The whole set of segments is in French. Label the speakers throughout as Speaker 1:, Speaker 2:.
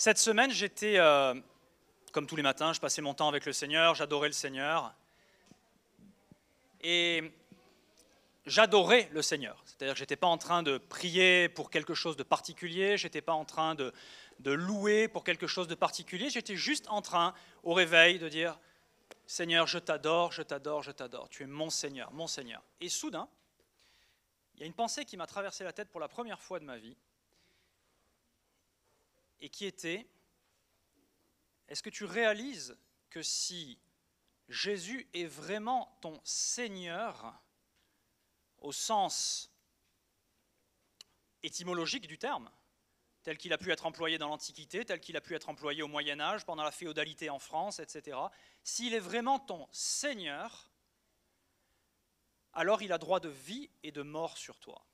Speaker 1: Cette semaine, j'étais, euh, comme tous les matins, je passais mon temps avec le Seigneur, j'adorais le Seigneur. Et j'adorais le Seigneur. C'est-à-dire que je n'étais pas en train de prier pour quelque chose de particulier, je n'étais pas en train de, de louer pour quelque chose de particulier, j'étais juste en train, au réveil, de dire, Seigneur, je t'adore, je t'adore, je t'adore, tu es mon Seigneur, mon Seigneur. Et soudain, il y a une pensée qui m'a traversé la tête pour la première fois de ma vie, et qui était, est-ce que tu réalises que si Jésus est vraiment ton Seigneur, au sens étymologique du terme, tel qu'il a pu être employé dans l'Antiquité, tel qu'il a pu être employé au Moyen Âge, pendant la féodalité en France, etc., s'il est vraiment ton Seigneur, alors il a droit de vie et de mort sur toi.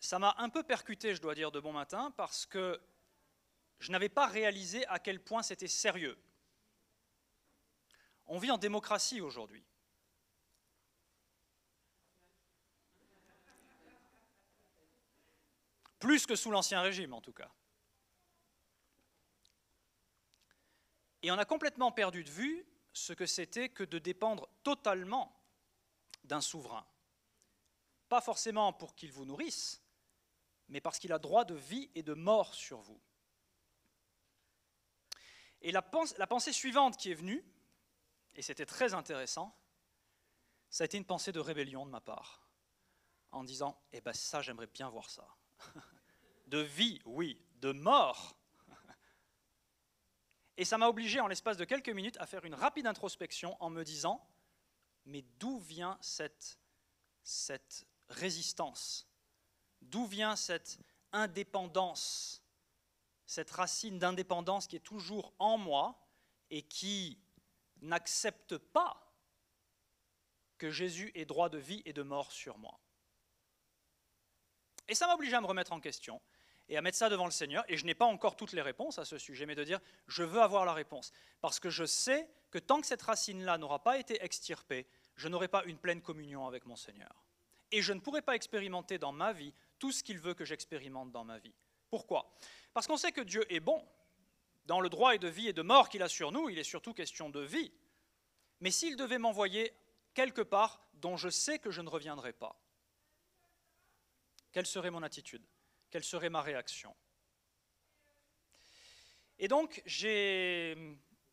Speaker 1: Ça m'a un peu percuté, je dois dire, de bon matin, parce que je n'avais pas réalisé à quel point c'était sérieux. On vit en démocratie aujourd'hui. Plus que sous l'Ancien Régime, en tout cas. Et on a complètement perdu de vue ce que c'était que de dépendre totalement d'un souverain. Pas forcément pour qu'il vous nourrisse, mais parce qu'il a droit de vie et de mort sur vous. Et la, pensée suivante qui est venue, et c'était très intéressant, ça a été une pensée de rébellion de ma part, en disant, eh bien ça, j'aimerais bien voir ça. De vie, oui, de mort. Et ça m'a obligé, en l'espace de quelques minutes, à faire une rapide introspection en me disant, mais d'où vient cette résistance? D'où vient cette indépendance cette racine d'indépendance qui est toujours en moi et qui n'accepte pas que Jésus ait droit de vie et de mort sur moi? Et ça m'oblige à me remettre en question et à mettre ça devant le Seigneur. Et je n'ai pas encore toutes les réponses à ce sujet, mais de dire, je veux avoir la réponse. Parce que je sais que tant que cette racine-là n'aura pas été extirpée, je n'aurai pas une pleine communion avec mon Seigneur. Et je ne pourrai pas expérimenter dans ma vie tout ce qu'il veut que j'expérimente dans ma vie. Pourquoi? Parce qu'on sait que Dieu est bon. Dans le droit et de vie et de mort qu'il a sur nous, il est surtout question de vie. Mais s'il devait m'envoyer quelque part dont je sais que je ne reviendrai pas, quelle serait mon attitude? Quelle serait ma réaction? Et donc, j'ai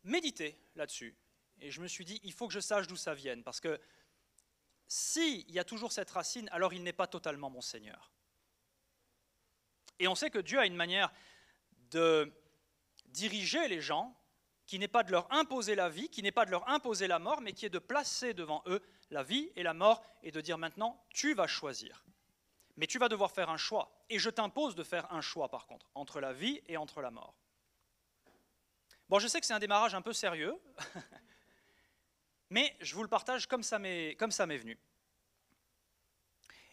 Speaker 1: médité là-dessus. Et je me suis dit, il faut que je sache d'où ça vienne. Parce que s'il y a toujours cette racine, alors il n'est pas totalement mon Seigneur. Et on sait que Dieu a une manière de diriger les gens qui n'est pas de leur imposer la vie, qui n'est pas de leur imposer la mort, mais qui est de placer devant eux la vie et la mort et de dire maintenant, tu vas choisir. Mais tu vas devoir faire un choix. Et je t'impose de faire un choix, par contre, entre la vie et entre la mort. Bon, je sais que c'est un démarrage un peu sérieux, mais je vous le partage comme ça m'est venu.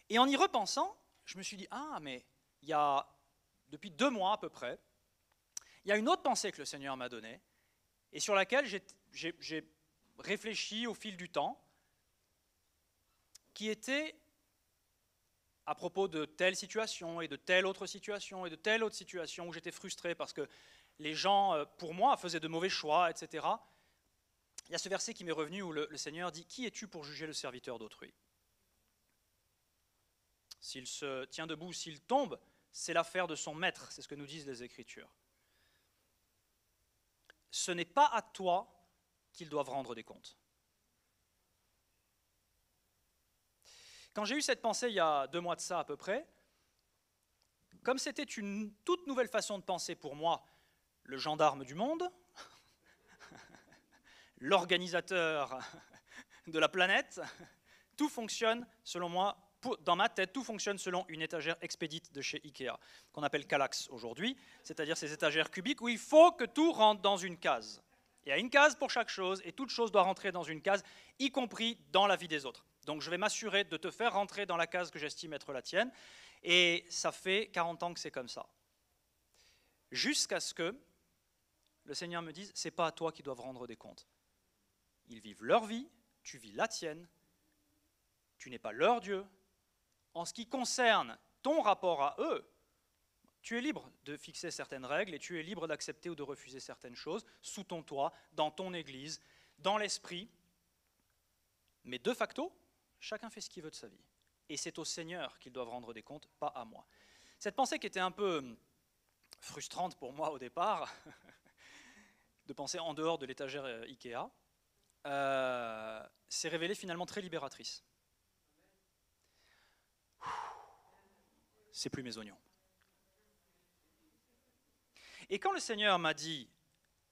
Speaker 1: Et en y repensant, je me suis dit, ah, mais il y a depuis deux mois à peu près, il y a une autre pensée que le Seigneur m'a donnée et sur laquelle j'ai réfléchi au fil du temps, qui était à propos de telle situation et de telle autre situation et de telle autre situation où j'étais frustré parce que les gens, euh, pour moi, faisaient de mauvais choix, etc. Il y a ce verset qui m'est revenu où le, le Seigneur dit Qui es-tu pour juger le serviteur d'autrui? S'il se tient debout, s'il tombe, c'est l'affaire de son maître, c'est ce que nous disent les Écritures. Ce n'est pas à toi qu'ils doivent rendre des comptes. Quand j'ai eu cette pensée il y a deux mois de ça à peu près, comme c'était une toute nouvelle façon de penser pour moi, le gendarme du monde, l'organisateur de la planète, tout fonctionne, selon moi, dans ma tête, tout fonctionne selon une étagère expédite de chez Ikea, qu'on appelle Kallax aujourd'hui, c'est-à-dire ces étagères cubiques où il faut que tout rentre dans une case. Il y a une case pour chaque chose et toute chose doit rentrer dans une case, y compris dans la vie des autres. Donc je vais m'assurer de te faire rentrer dans la case que j'estime être la tienne. Et ça fait 40 ans que c'est comme ça. Jusqu'à ce que le Seigneur me dise, c'est pas à toi qu'ils doivent rendre des comptes. Ils vivent leur vie, tu vis la tienne, tu n'es pas leur Dieu, en ce qui concerne ton rapport à eux, Tu es libre de fixer certaines règles et tu es libre d'accepter ou de refuser certaines choses sous ton toit, dans ton église, dans l'esprit. Mais de facto, chacun fait ce qu'il veut de sa vie. Et c'est au Seigneur qu'ils doivent rendre des comptes, pas à moi. Cette pensée qui était un peu frustrante pour moi au départ, de penser en dehors de l'étagère euh, Ikea, euh, s'est révélée finalement très libératrice. C'est plus mes oignons. Et quand le Seigneur m'a dit,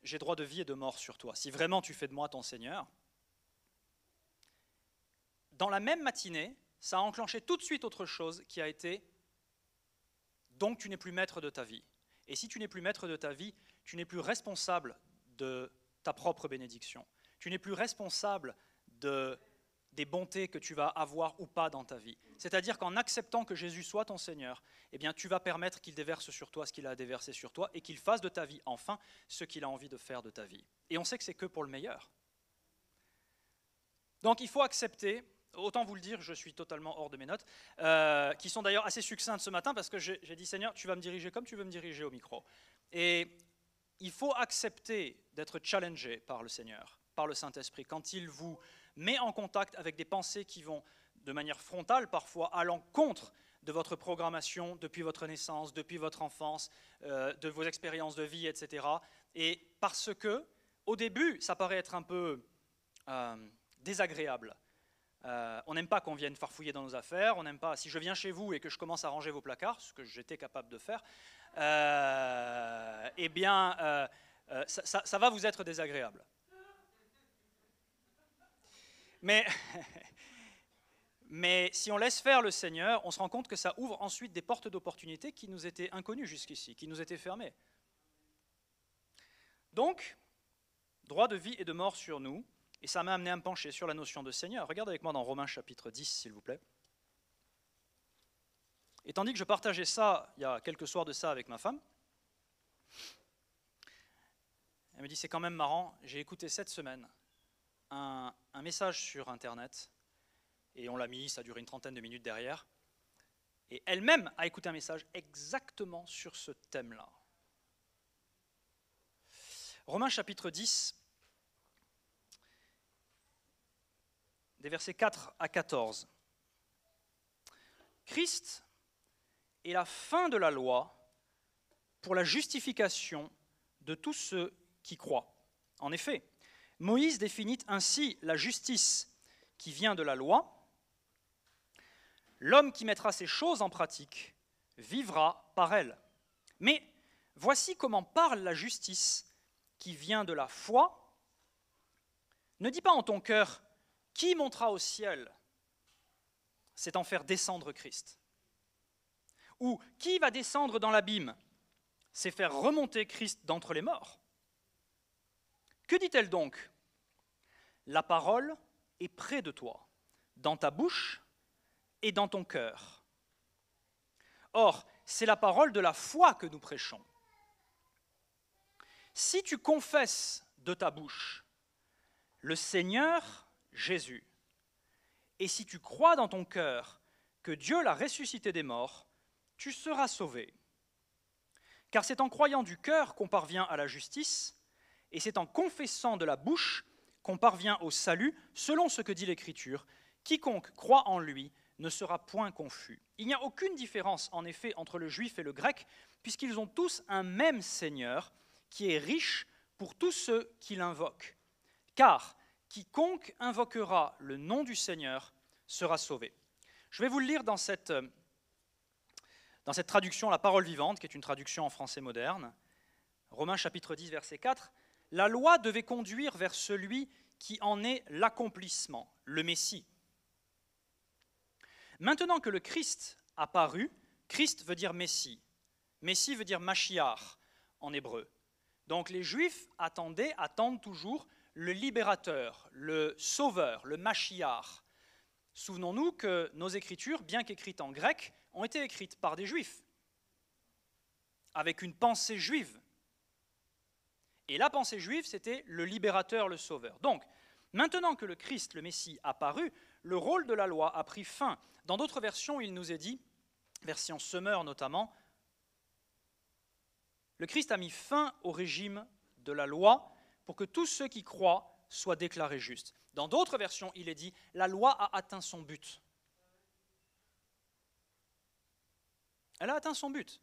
Speaker 1: j'ai droit de vie et de mort sur toi, si vraiment tu fais de moi ton Seigneur, dans la même matinée, ça a enclenché tout de suite autre chose qui a été, donc tu n'es plus maître de ta vie. Et si tu n'es plus maître de ta vie, tu n'es plus responsable de ta propre bénédiction. Tu n'es plus responsable de, des bontés que tu vas avoir ou pas dans ta vie. C'est-à-dire qu'en acceptant que Jésus soit ton Seigneur, eh bien, tu vas permettre qu'il déverse sur toi ce qu'il a déversé sur toi et qu'il fasse de ta vie, enfin, ce qu'il a envie de faire de ta vie. Et on sait que c'est que pour le meilleur. Donc il faut accepter, autant vous le dire, je suis totalement hors de mes notes, euh, qui sont d'ailleurs assez succinctes ce matin parce que j'ai dit Seigneur, tu vas me diriger comme tu veux me diriger au micro. Et il faut accepter d'être challengé par le Seigneur, par le Saint-Esprit, quand il vous met en contact avec des pensées qui vont de manière frontale parfois à l'encontre de votre programmation depuis votre naissance, depuis votre enfance, euh, de vos expériences de vie, etc. Et parce que, au début, ça paraît être un peu euh, désagréable. Euh, on n'aime pas qu'on vienne farfouiller dans nos affaires, on n'aime pas, si je viens chez vous et que je commence à ranger vos placards, ce que j'étais capable de faire, eh bien, ça, ça va vous être désagréable. Mais, mais si on laisse faire le Seigneur, on se rend compte que ça ouvre ensuite des portes d'opportunités qui nous étaient inconnues jusqu'ici, qui nous étaient fermées. Donc, droit de vie et de mort sur nous, et ça m'a amené à me pencher sur la notion de Seigneur. Regardez avec moi dans Romains chapitre 10, s'il vous plaît. Et tandis que je partageais ça, il y a quelques soirs de ça avec ma femme, elle me dit, c'est quand même marrant, j'ai écouté cette semaine un, message sur Internet, et on l'a mis, ça a duré une trentaine de minutes derrière, et elle-même a écouté un message exactement sur ce thème-là. Romains chapitre 10, des versets 4 à 14. Christ est la fin de la loi pour la justification de tous ceux qui croient. En effet, Moïse définit ainsi la justice qui vient de la loi. L'homme qui mettra ces choses en pratique vivra par elles. Mais voici comment parle la justice qui vient de la foi. Ne dis pas en ton cœur, qui montera au ciel C'est en faire descendre Christ. Ou qui va descendre dans l'abîme C'est faire remonter Christ d'entre les morts. Que dit-elle donc? La parole est près de toi, dans ta bouche et dans ton cœur. Or, c'est la parole de la foi que nous prêchons. Si tu confesses de ta bouche le Seigneur Jésus, et si tu crois dans ton cœur que Dieu l'a ressuscité des morts, tu seras sauvé. Car c'est en croyant du cœur qu'on parvient à la justice, et c'est en confessant de la bouche qu'on parvient au salut, selon ce que dit l'Écriture. Quiconque croit en lui ne sera point confus. Il n'y a aucune différence, en effet, entre le juif et le grec, puisqu'ils ont tous un même Seigneur, qui est riche pour tous ceux qui l'invoquent. Car quiconque invoquera le nom du Seigneur sera sauvé. Je vais vous le lire dans cette, dans cette traduction, la parole vivante, qui est une traduction en français moderne. Romains chapitre 10, verset 4 la loi devait conduire vers celui qui en est l'accomplissement, le Messie. Maintenant que le Christ a paru, Christ veut dire Messie. Messie veut dire Machiar en hébreu. Donc les Juifs attendaient, attendent toujours le libérateur, le sauveur, le Machiar. Souvenons-nous que nos écritures, bien qu'écrites en grec, ont été écrites par des Juifs, avec une pensée juive. Et la pensée juive, c'était le libérateur, le sauveur. Donc, maintenant que le Christ, le Messie, a paru, le rôle de la loi a pris fin. Dans d'autres versions, il nous est dit, version Semeur notamment, Le Christ a mis fin au régime de la loi pour que tous ceux qui croient soient déclarés justes. Dans d'autres versions, il est dit, la loi a atteint son but. Elle a atteint son but.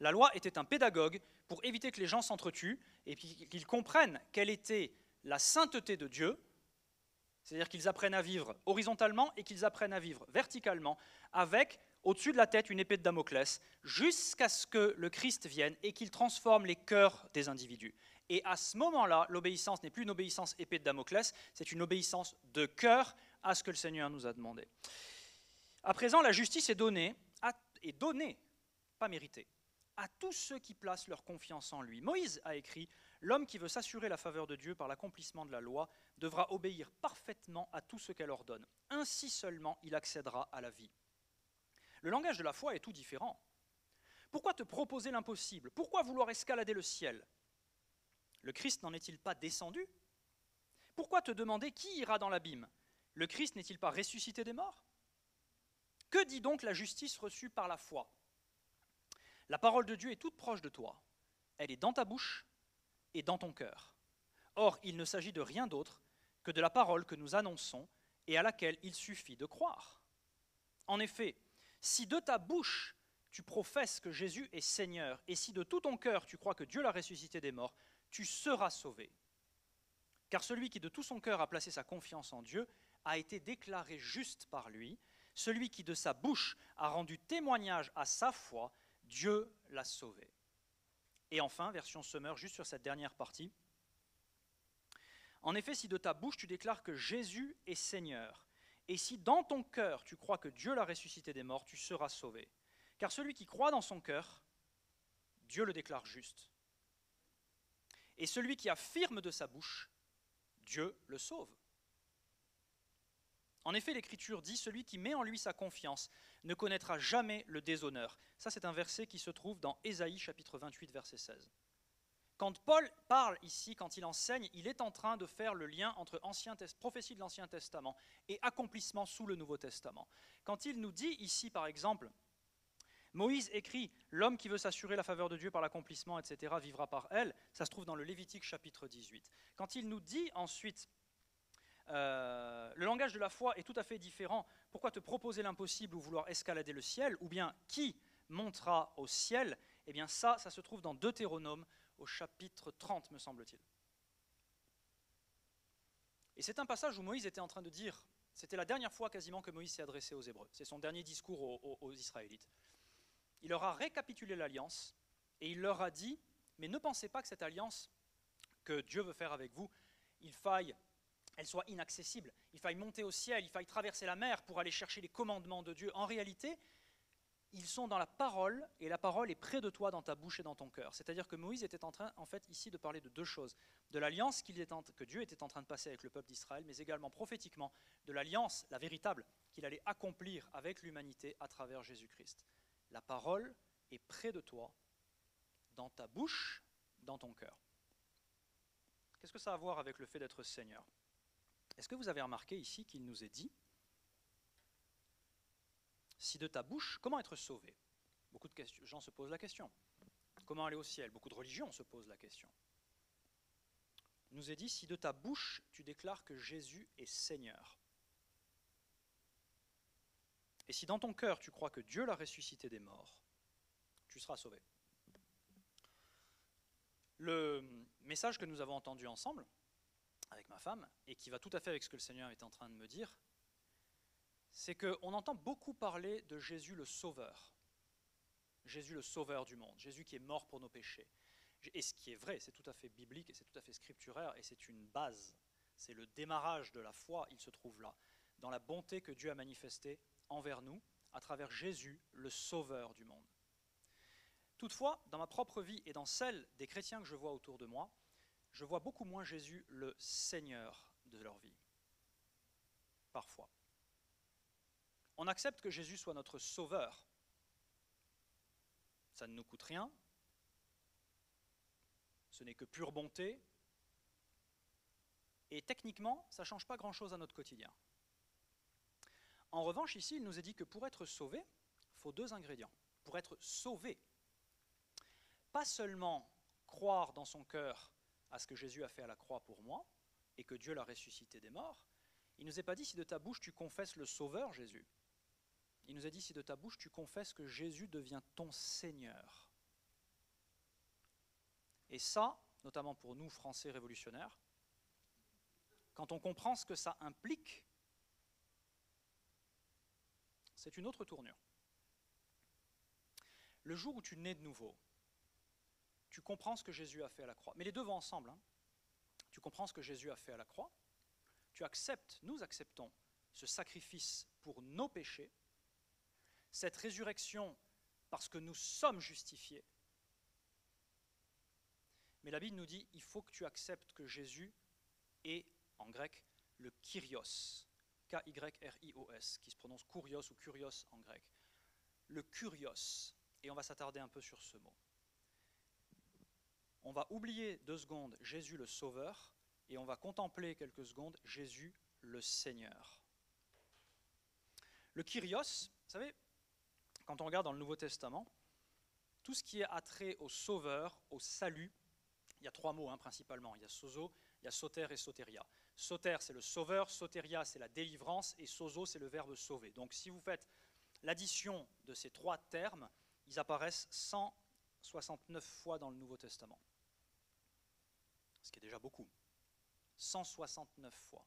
Speaker 1: La loi était un pédagogue pour éviter que les gens s'entretuent et qu'ils comprennent quelle était la sainteté de Dieu, c'est-à-dire qu'ils apprennent à vivre horizontalement et qu'ils apprennent à vivre verticalement, avec au-dessus de la tête une épée de Damoclès, jusqu'à ce que le Christ vienne et qu'il transforme les cœurs des individus. Et à ce moment-là, l'obéissance n'est plus une obéissance épée de Damoclès, c'est une obéissance de cœur à ce que le Seigneur nous a demandé. À présent, la justice est donnée, est donnée, pas méritée, à tous ceux qui placent leur confiance en lui. Moïse a écrit L'homme qui veut s'assurer la faveur de Dieu par l'accomplissement de la loi devra obéir parfaitement à tout ce qu'elle ordonne. Ainsi seulement il accédera à la vie. Le langage de la foi est tout différent. Pourquoi te proposer l'impossible? Pourquoi vouloir escalader le ciel? Le Christ n'en est-il pas descendu? Pourquoi te demander qui ira dans l'abîme? Le Christ n'est-il pas ressuscité des morts? Que dit donc la justice reçue par la foi? La parole de Dieu est toute proche de toi. Elle est dans ta bouche et dans ton cœur. Or, il ne s'agit de rien d'autre que de la parole que nous annonçons et à laquelle il suffit de croire. En effet, si de ta bouche tu professes que Jésus est Seigneur, et si de tout ton cœur tu crois que Dieu l'a ressuscité des morts, tu seras sauvé. Car celui qui de tout son cœur a placé sa confiance en Dieu a été déclaré juste par lui. Celui qui de sa bouche a rendu témoignage à sa foi, Dieu l'a sauvé. Et enfin, version Summer, juste sur cette dernière partie. En effet, si de ta bouche tu déclares que Jésus est Seigneur, et si dans ton cœur tu crois que Dieu l'a ressuscité des morts, tu seras sauvé. Car celui qui croit dans son cœur, Dieu le déclare juste. Et celui qui affirme de sa bouche, Dieu le sauve. En effet, l'Écriture dit, celui qui met en lui sa confiance ne connaîtra jamais le déshonneur. Ça, c'est un verset qui se trouve dans Ésaïe chapitre 28, verset 16. Quand Paul parle ici, quand il enseigne, il est en train de faire le lien entre prophétie de l'Ancien Testament et accomplissement sous le Nouveau Testament. Quand il nous dit ici, par exemple, Moïse écrit L'homme qui veut s'assurer la faveur de Dieu par l'accomplissement, etc., vivra par elle. Ça se trouve dans le Lévitique chapitre 18. Quand il nous dit ensuite euh, le langage de la foi est tout à fait différent. Pourquoi te proposer l'impossible ou vouloir escalader le ciel Ou bien qui montera au ciel? Eh bien ça, ça se trouve dans Deutéronome au chapitre 30, me semble-t-il. Et c'est un passage où Moïse était en train de dire, c'était la dernière fois quasiment que Moïse s'est adressé aux Hébreux, c'est son dernier discours aux, aux Israélites. Il leur a récapitulé l'alliance et il leur a dit, mais ne pensez pas que cette alliance que Dieu veut faire avec vous, il faille elle soit inaccessible. Il faille monter au ciel, il faille traverser la mer pour aller chercher les commandements de Dieu. En réalité, ils sont dans la parole, et la parole est près de toi, dans ta bouche et dans ton cœur. C'est-à-dire que Moïse était en train, en fait, ici, de parler de deux choses. De l'alliance que Dieu était en train de passer avec le peuple d'Israël, mais également prophétiquement de l'alliance, la véritable, qu'il allait accomplir avec l'humanité à travers Jésus-Christ. La parole est près de toi, dans ta bouche, dans ton cœur. Qu'est-ce que ça a à voir avec le fait d'être Seigneur? Est-ce que vous avez remarqué ici qu'il nous est dit si de ta bouche, comment être sauvé? Beaucoup de gens se posent la question. Comment aller au ciel? Beaucoup de religions se posent la question. Il nous est dit si de ta bouche tu déclares que Jésus est Seigneur. Et si dans ton cœur tu crois que Dieu l'a ressuscité des morts, tu seras sauvé. Le message que nous avons entendu ensemble, avec ma femme, et qui va tout à fait avec ce que le Seigneur est en train de me dire, c'est qu'on entend beaucoup parler de Jésus le Sauveur. Jésus le Sauveur du monde, Jésus qui est mort pour nos péchés. Et ce qui est vrai, c'est tout à fait biblique, et c'est tout à fait scripturaire, et c'est une base. C'est le démarrage de la foi, il se trouve là, dans la bonté que Dieu a manifestée envers nous, à travers Jésus, le Sauveur du monde. Toutefois, dans ma propre vie et dans celle des chrétiens que je vois autour de moi, je vois beaucoup moins Jésus le Seigneur de leur vie. Parfois. On accepte que Jésus soit notre sauveur. Ça ne nous coûte rien. Ce n'est que pure bonté. Et techniquement, ça ne change pas grand-chose à notre quotidien. En revanche, ici, il nous est dit que pour être sauvé, il faut deux ingrédients. Pour être sauvé, pas seulement croire dans son cœur à ce que Jésus a fait à la croix pour moi et que Dieu l'a ressuscité des morts, il ne nous est pas dit si de ta bouche tu confesses le Sauveur Jésus. Il nous a dit si de ta bouche tu confesses que Jésus devient ton Seigneur. Et ça, notamment pour nous, Français révolutionnaires, quand on comprend ce que ça implique, c'est une autre tournure. Le jour où tu nais de nouveau, tu comprends ce que Jésus a fait à la croix. Mais les deux vont ensemble. Hein. Tu comprends ce que Jésus a fait à la croix. Tu acceptes, nous acceptons ce sacrifice pour nos péchés, cette résurrection parce que nous sommes justifiés. Mais la Bible nous dit, il faut que tu acceptes que Jésus est, en grec, le Kyrios, K-Y-R-I-O-S, qui se prononce Kurios ou Kurios en grec. Le Kurios, et on va s'attarder un peu sur ce mot. On va oublier deux secondes Jésus le Sauveur, et on va contempler quelques secondes Jésus le Seigneur. Le Kyrios, vous savez, quand on regarde dans le Nouveau Testament, tout ce qui est attrait au Sauveur, au salut, il y a trois mots hein, principalement. Il y a sozo, il y a soter et soteria. Soter, c'est le sauveur, soteria, c'est la délivrance, et sozo, c'est le verbe sauver. Donc si vous faites l'addition de ces trois termes, ils apparaissent 169 fois dans le Nouveau Testament. Ce qui est déjà beaucoup. 169 fois.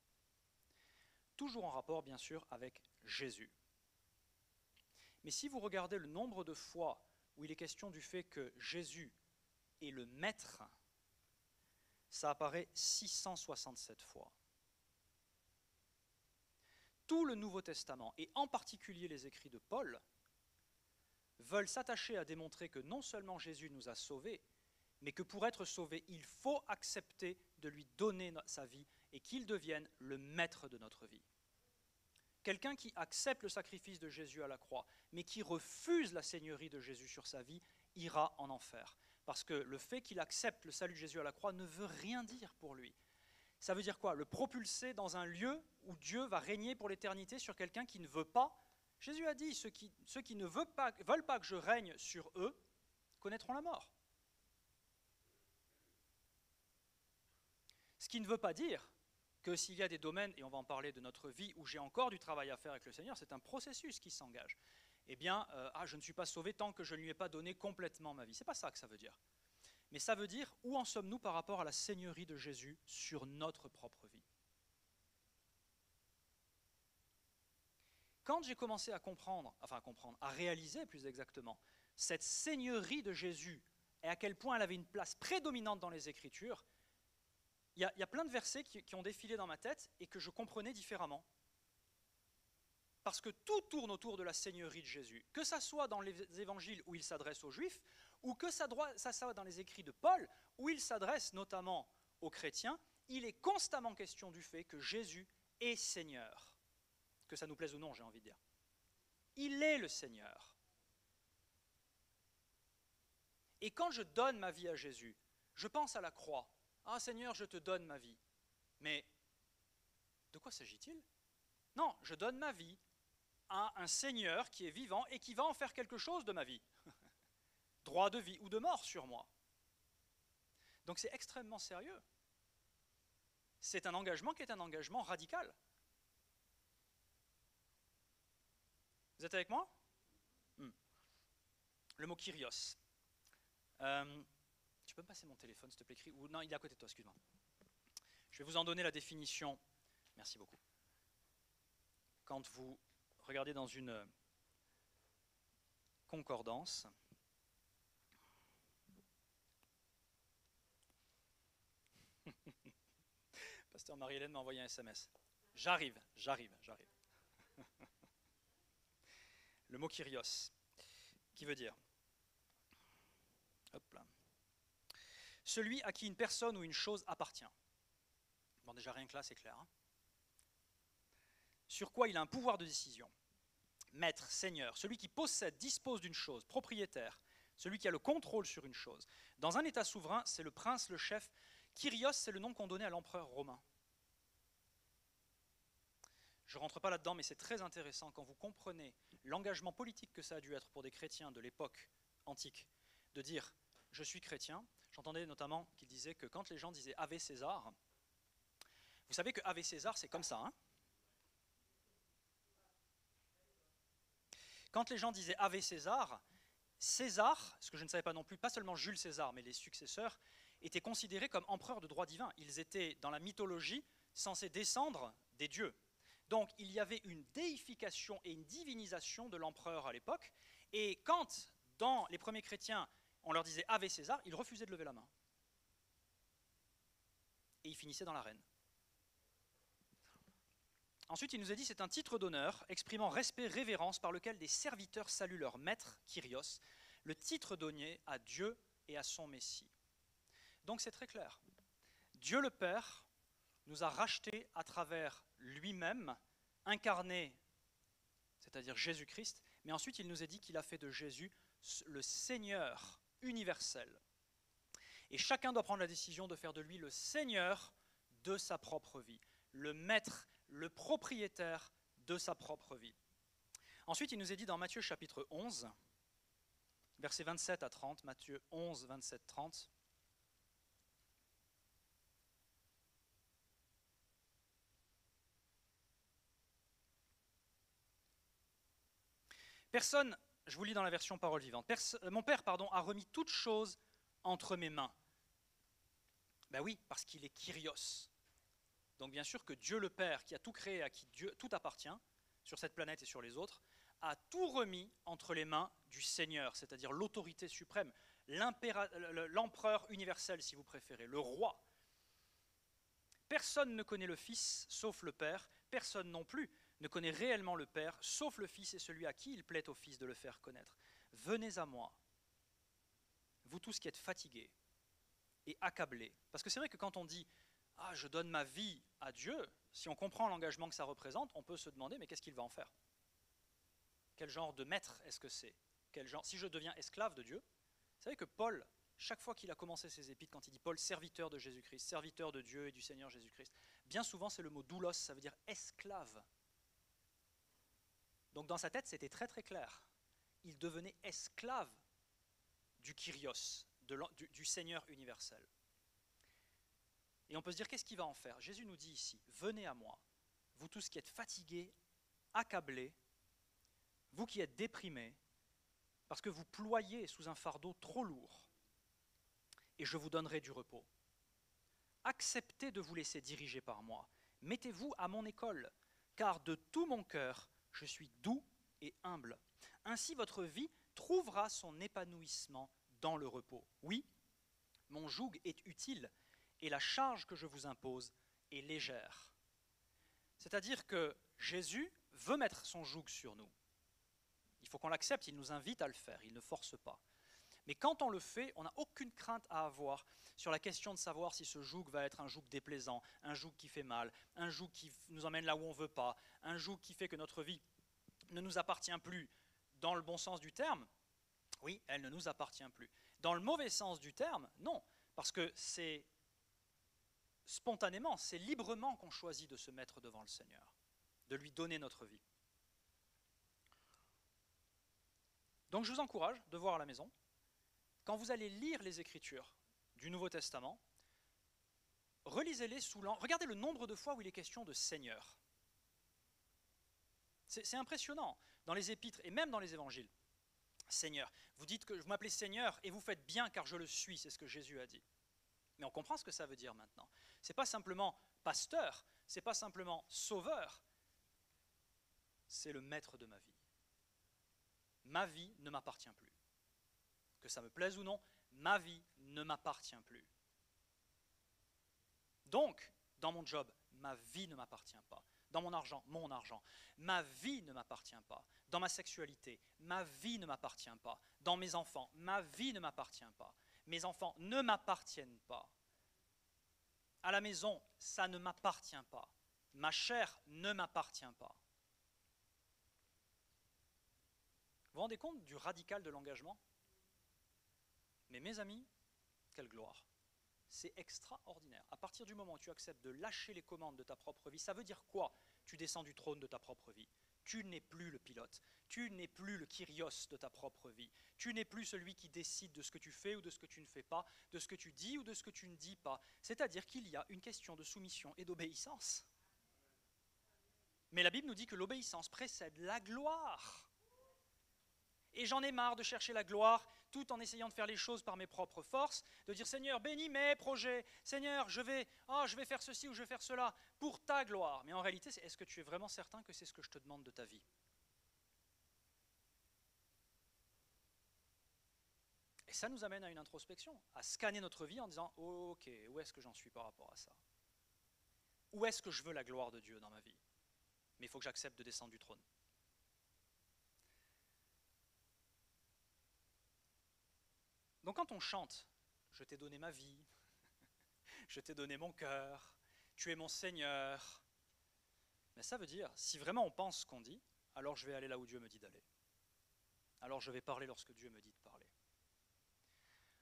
Speaker 1: Toujours en rapport, bien sûr, avec Jésus. Mais si vous regardez le nombre de fois où il est question du fait que Jésus est le Maître, ça apparaît 667 fois. Tout le Nouveau Testament, et en particulier les écrits de Paul, veulent s'attacher à démontrer que non seulement Jésus nous a sauvés, mais que pour être sauvé, il faut accepter de lui donner sa vie et qu'il devienne le maître de notre vie. Quelqu'un qui accepte le sacrifice de Jésus à la croix, mais qui refuse la seigneurie de Jésus sur sa vie, ira en enfer. Parce que le fait qu'il accepte le salut de Jésus à la croix ne veut rien dire pour lui. Ça veut dire quoi? Le propulser dans un lieu où Dieu va régner pour l'éternité sur quelqu'un qui ne veut pas? Jésus a dit, ceux qui, ne veulent pas que je règne sur eux connaîtront la mort. Ce qui ne veut pas dire que s'il y a des domaines, et on va en parler de notre vie, où j'ai encore du travail à faire avec le Seigneur, c'est un processus qui s'engage. Eh bien, euh, ah, je ne suis pas sauvé tant que je ne lui ai pas donné complètement ma vie. C'est pas ça que ça veut dire. Mais ça veut dire où en sommes-nous par rapport à la Seigneurie de Jésus sur notre propre vie? Quand j'ai commencé à comprendre, enfin à comprendre, à réaliser plus exactement, cette Seigneurie de Jésus et à quel point elle avait une place prédominante dans les Écritures, il y, a plein de versets qui, ont défilé dans ma tête et que je comprenais différemment. Parce que tout tourne autour de la seigneurie de Jésus. Que ça soit dans les évangiles où il s'adresse aux juifs, ou que ça, ça soit dans les écrits de Paul, où il s'adresse notamment aux chrétiens, il est constamment question du fait que Jésus est Seigneur. Que ça nous plaise ou non, j'ai envie de dire. Il est le Seigneur. Et quand je donne ma vie à Jésus, je pense à la croix, ah Seigneur, je te donne ma vie. Mais de quoi s'agit-il? Non, je donne ma vie à un Seigneur qui est vivant et qui va en faire quelque chose de ma vie. Droit de vie ou de mort sur moi. Donc c'est extrêmement sérieux. C'est un engagement qui est un engagement radical. Vous êtes avec moi? Hmm. Le mot Kyrios. Euh, tu peux me passer mon téléphone, s'il te plaît Ou non, il est à côté de toi, excuse-moi. Je vais vous en donner la définition. Merci beaucoup. Quand vous regardez dans une concordance, Pasteur Marie-Hélène m'a envoyé un SMS. J'arrive, j'arrive, j'arrive. Le mot Kyrios, qui veut dire Hop là celui à qui une personne ou une chose appartient. Bon, déjà rien que là, c'est clair. Hein. Sur quoi il a un pouvoir de décision. Maître, seigneur, celui qui possède, dispose d'une chose, propriétaire, celui qui a le contrôle sur une chose. Dans un État souverain, c'est le prince, le chef. Kyrios, c'est le nom qu'on donnait à l'empereur romain. Je ne rentre pas là-dedans, mais c'est très intéressant quand vous comprenez l'engagement politique que ça a dû être pour des chrétiens de l'époque antique, de dire je suis chrétien, J'entendais notamment qu'il disait que quand les gens disaient Ave César, vous savez que Ave César, c'est comme ça. Hein? Quand les gens disaient Ave César, César, ce que je ne savais pas non plus, pas seulement Jules César, mais les successeurs, étaient considérés comme empereurs de droit divin. Ils étaient, dans la mythologie, censés descendre des dieux. Donc il y avait une déification et une divinisation de l'empereur à l'époque. Et quand, dans les premiers chrétiens, on leur disait Ave César, ils refusaient de lever la main. Et ils finissaient dans l'arène. Ensuite, il nous a dit c'est un titre d'honneur exprimant respect, révérence par lequel des serviteurs saluent leur maître, Kyrios, le titre donné à Dieu et à son Messie. Donc c'est très clair. Dieu le Père nous a rachetés à travers lui-même, incarné, c'est-à-dire Jésus-Christ, mais ensuite il nous a dit qu'il a fait de Jésus le Seigneur universel. Et chacun doit prendre la décision de faire de lui le Seigneur de sa propre vie, le maître, le propriétaire de sa propre vie. Ensuite, il nous est dit dans Matthieu chapitre 11, versets 27 à 30, Matthieu 11, 27, 30, Personne, je vous lis dans la version parole vivante, euh, mon Père a remis toutes choses entre mes mains. Ben oui, parce qu'il est Kyrios. Donc bien sûr que Dieu le Père, qui a tout créé, à qui tout appartient, sur cette planète et sur les autres, a tout remis entre les mains du Seigneur, c'est-à-dire l'autorité suprême, l'empereur universel si vous préférez, le roi. Personne ne connaît le Fils sauf le Père, personne non plus ne connaît réellement le Père, sauf le Fils et celui à qui il plaît au Fils de le faire connaître. Venez à moi, vous tous qui êtes fatigués et accablés. Parce que c'est vrai que quand on dit Ah, je donne ma vie à Dieu, si on comprend l'engagement que ça représente, on peut se demander Mais qu'est-ce qu'il va en faire? Quel genre de maître est-ce que c'est? Si je deviens esclave de Dieu, vous savez que Paul, chaque fois qu'il a commencé ses épîtres, quand il dit Paul, serviteur de Jésus-Christ, serviteur de Dieu et du Seigneur Jésus-Christ, bien souvent c'est le mot doulos, ça veut dire esclave. Donc dans sa tête, c'était très très clair. Il devenait esclave du Kyrios, du, Seigneur universel. Et on peut se dire, qu'est-ce qu'il va en faire? Jésus nous dit ici, venez à moi, vous tous qui êtes fatigués, accablés, vous qui êtes déprimés, parce que vous ployez sous un fardeau trop lourd, et je vous donnerai du repos. Acceptez de vous laisser diriger par moi, mettez-vous à mon école, car de tout mon cœur, je suis doux et humble. Ainsi votre vie trouvera son épanouissement dans le repos. Oui, mon joug est utile et la charge que je vous impose est légère. C'est-à-dire que Jésus veut mettre son joug sur nous. Il faut qu'on l'accepte, il nous invite à le faire, il ne force pas. Mais quand on le fait, on n'a aucune crainte à avoir sur la question de savoir si ce joug va être un joug déplaisant, un joug qui fait mal, un joug qui nous emmène là où on ne veut pas, un joug qui fait que notre vie ne nous appartient plus dans le bon sens du terme. Oui, elle ne nous appartient plus. Dans le mauvais sens du terme, non, parce que c'est spontanément, c'est librement qu'on choisit de se mettre devant le Seigneur, de lui donner notre vie. Donc je vous encourage de voir à la maison, quand vous allez lire les Écritures du Nouveau Testament, relisez-les sous l'angle. Regardez le nombre de fois où il est question de Seigneur. C'est impressionnant dans les épîtres et même dans les évangiles. Seigneur, vous dites que vous m'appelez Seigneur et vous faites bien car je le suis, c'est ce que Jésus a dit. Mais on comprend ce que ça veut dire maintenant. C'est pas simplement pasteur, c'est pas simplement sauveur, c'est le maître de ma vie. Ma vie ne m'appartient plus que ça me plaise ou non, ma vie ne m'appartient plus. Donc, dans mon job, ma vie ne m'appartient pas. Dans mon argent, mon argent. Ma vie ne m'appartient pas. Dans ma sexualité, ma vie ne m'appartient pas. Dans mes enfants, ma vie ne m'appartient pas. Mes enfants ne m'appartiennent pas. À la maison, ça ne m'appartient pas. Ma chair ne m'appartient pas. Vous vous rendez compte du radical de l'engagement? Mais mes amis, quelle gloire. C'est extraordinaire. À partir du moment où tu acceptes de lâcher les commandes de ta propre vie, ça veut dire quoi? Tu descends du trône de ta propre vie. Tu n'es plus le pilote. Tu n'es plus le Kyrios de ta propre vie. Tu n'es plus celui qui décide de ce que tu fais ou de ce que tu ne fais pas, de ce que tu dis ou de ce que tu ne dis pas. C'est-à-dire qu'il y a une question de soumission et d'obéissance. Mais la Bible nous dit que l'obéissance précède la gloire. Et j'en ai marre de chercher la gloire tout en essayant de faire les choses par mes propres forces, de dire Seigneur, bénis mes projets, Seigneur, je vais, vais faire ceci ou je vais faire cela pour ta gloire. Mais en réalité, est-ce que tu es vraiment certain que c'est ce que je te demande de ta vie? Et ça nous amène à une introspection, à scanner notre vie en disant Ok, où est-ce que j'en suis par rapport à ça? Où est-ce que je veux la gloire de Dieu dans ma vie? Mais il faut que j'accepte de descendre du trône. Donc quand on chante, je t'ai donné ma vie, je t'ai donné mon cœur, tu es mon Seigneur, mais ça veut dire, si vraiment on pense ce qu'on dit, alors je vais aller là où Dieu me dit d'aller. Alors je vais parler lorsque Dieu me dit de parler.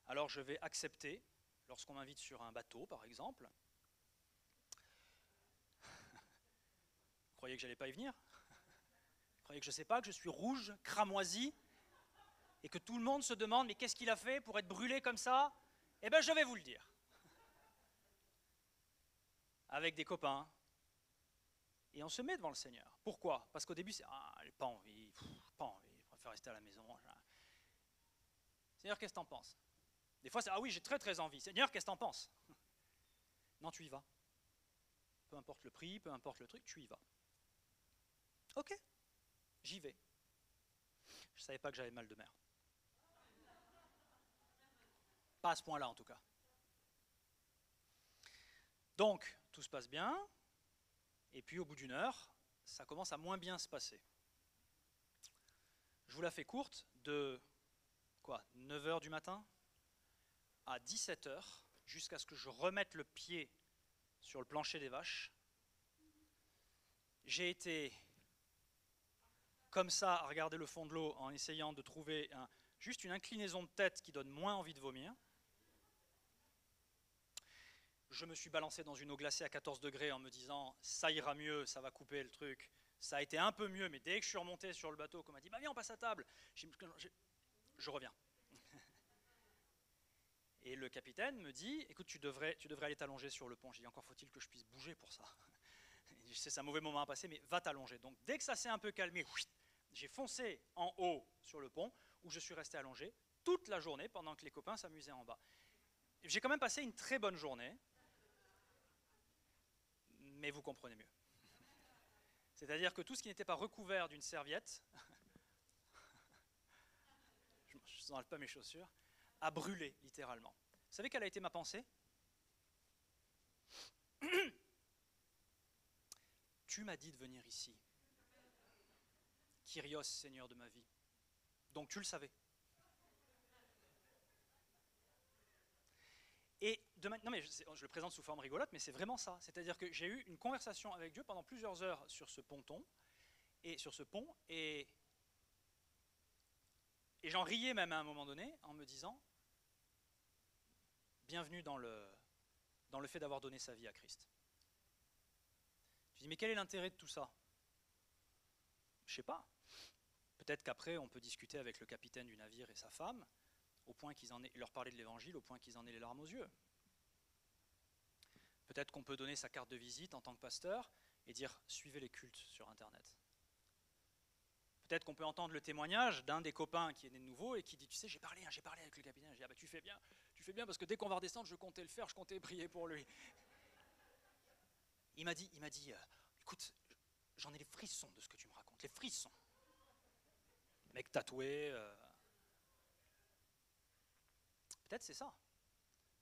Speaker 1: Alors je vais accepter, lorsqu'on m'invite sur un bateau par exemple, vous croyez que j'allais pas y venir? Vous croyez que je ne sais pas que je suis rouge, cramoisi? Et que tout le monde se demande mais qu'est-ce qu'il a fait pour être brûlé comme ça? Eh bien je vais vous le dire. Avec des copains. Et on se met devant le Seigneur. Pourquoi? Parce qu'au début c'est ah, pas envie, pas envie, je préfère rester à la maison. Seigneur, qu'est-ce que t'en penses? Des fois c'est ah oui, j'ai très très envie. Seigneur, qu'est-ce que t'en penses? Non, tu y vas. Peu importe le prix, peu importe le truc, tu y vas. Ok, j'y vais. Je ne savais pas que j'avais mal de mer. Pas à ce point-là, en tout cas. Donc, tout se passe bien. Et puis, au bout d'une heure, ça commence à moins bien se passer. Je vous la fais courte, de quoi 9h du matin à 17h, jusqu'à ce que je remette le pied sur le plancher des vaches. J'ai été comme ça à regarder le fond de l'eau en essayant de trouver juste une inclinaison de tête qui donne moins envie de vomir je me suis balancé dans une eau glacée à 14 degrés en me disant ça ira mieux, ça va couper le truc. Ça a été un peu mieux, mais dès que je suis remonté sur le bateau, qu'on m'a dit bah viens on passe à table, je reviens. Et le capitaine me dit écoute tu devrais, tu devrais aller t'allonger sur le pont. J'ai dit encore faut-il que je puisse bouger pour ça. C'est un mauvais moment à passer, mais va t'allonger. Donc dès que ça s'est un peu calmé, j'ai foncé en haut sur le pont où je suis resté allongé toute la journée pendant que les copains s'amusaient en bas. J'ai quand même passé une très bonne journée mais vous comprenez mieux. C'est-à-dire que tout ce qui n'était pas recouvert d'une serviette, je n'enlève pas mes chaussures, a brûlé littéralement. Vous savez quelle a été ma pensée Tu m'as dit de venir ici. Kyrios, Seigneur de ma vie. Donc tu le savais. Non mais je, le présente sous forme rigolote, mais c'est vraiment ça. C'est-à-dire que j'ai eu une conversation avec Dieu pendant plusieurs heures sur ce ponton et sur ce pont, et, et j'en riais même à un moment donné en me disant bienvenue dans le, dans le fait d'avoir donné sa vie à Christ. Je dis mais quel est l'intérêt de tout ça? Je sais pas. Peut-être qu'après on peut discuter avec le capitaine du navire et sa femme, au point qu'ils en aient, leur parler de l'évangile, au point qu'ils en aient les larmes aux yeux. Peut-être qu'on peut donner sa carte de visite en tant que pasteur et dire suivez les cultes sur Internet. Peut-être qu'on peut entendre le témoignage d'un des copains qui est né de nouveau et qui dit Tu sais, j'ai parlé, hein, j'ai parlé avec le capitaine. J'ai dit ah, bah, Tu fais bien, tu fais bien parce que dès qu'on va redescendre, je comptais le faire, je comptais prier pour lui. Il m'a dit, il m'a dit euh, Écoute, j'en ai les frissons de ce que tu me racontes, les frissons. Mec tatoué, euh, Peut-être c'est ça.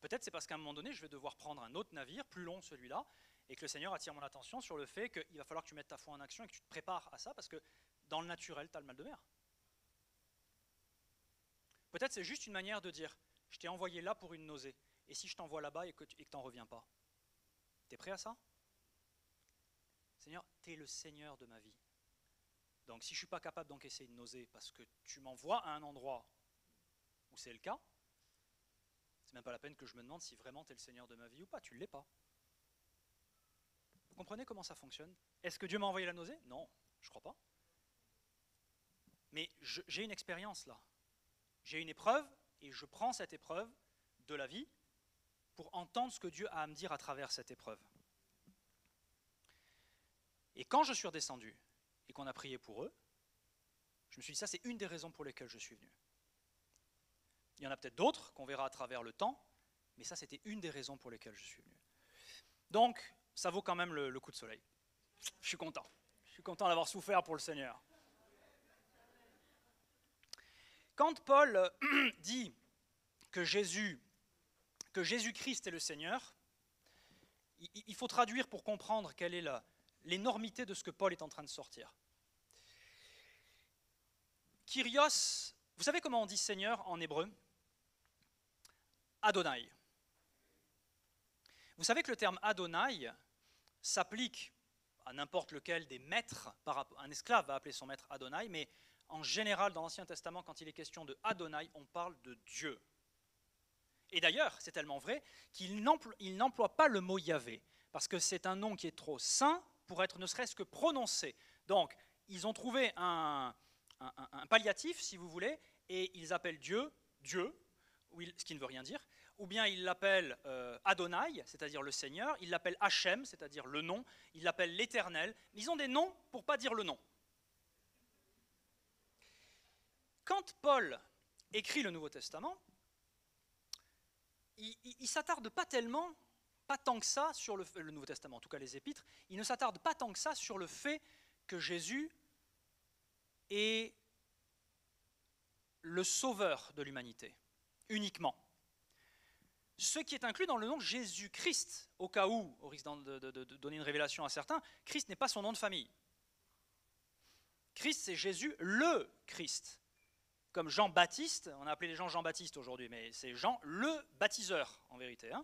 Speaker 1: Peut-être c'est parce qu'à un moment donné, je vais devoir prendre un autre navire, plus long celui-là, et que le Seigneur attire mon attention sur le fait qu'il va falloir que tu mettes ta foi en action et que tu te prépares à ça, parce que dans le naturel, tu as le mal de mer. Peut-être c'est juste une manière de dire, je t'ai envoyé là pour une nausée, et si je t'envoie là-bas et que tu n'en reviens pas, tu es prêt à ça? Seigneur, tu es le Seigneur de ma vie. Donc si je ne suis pas capable d'encaisser une nausée parce que tu m'envoies à un endroit où c'est le cas, c'est même pas la peine que je me demande si vraiment tu es le Seigneur de ma vie ou pas. Tu ne l'es pas. Vous comprenez comment ça fonctionne? Est-ce que Dieu m'a envoyé la nausée? Non, je crois pas. Mais j'ai une expérience là. J'ai une épreuve et je prends cette épreuve de la vie pour entendre ce que Dieu a à me dire à travers cette épreuve. Et quand je suis redescendu et qu'on a prié pour eux, je me suis dit, ça c'est une des raisons pour lesquelles je suis venu. Il y en a peut-être d'autres qu'on verra à travers le temps, mais ça c'était une des raisons pour lesquelles je suis venu. Donc, ça vaut quand même le, coup de soleil. Je suis content. Je suis content d'avoir souffert pour le Seigneur. Quand Paul dit que Jésus, que Jésus-Christ est le Seigneur, il faut traduire pour comprendre quelle est l'énormité de ce que Paul est en train de sortir. Kyrios, vous savez comment on dit Seigneur en hébreu? Adonai. Vous savez que le terme Adonai s'applique à n'importe lequel des maîtres, un esclave va appeler son maître Adonai, mais en général dans l'Ancien Testament, quand il est question de Adonai, on parle de Dieu. Et d'ailleurs, c'est tellement vrai qu'il n'emploie pas le mot Yahvé, parce que c'est un nom qui est trop saint pour être ne serait-ce que prononcé. Donc, ils ont trouvé un, palliatif, si vous voulez, et ils appellent Dieu Dieu, ce qui ne veut rien dire, ou bien ils l'appellent euh, Adonai, c'est-à-dire le Seigneur, ils l'appellent Hachem, c'est-à-dire le nom, ils l'appellent l'Éternel, ils ont des noms pour pas dire le nom. Quand Paul écrit le Nouveau Testament, il, ne s'attarde pas tellement, pas tant que ça sur Nouveau Testament, en tout cas les Épîtres, il ne s'attarde pas tant que ça sur le fait que Jésus est le sauveur de l'humanité, uniquement. Ce qui est inclus dans le nom Jésus-Christ, au cas où, au risque de, donner une révélation à certains, Christ n'est pas son nom de famille. Christ, c'est Jésus le Christ comme Jean-Baptiste, on a appelé les gens Jean-Baptiste aujourd'hui, mais c'est Jean le baptiseur en vérité. Hein.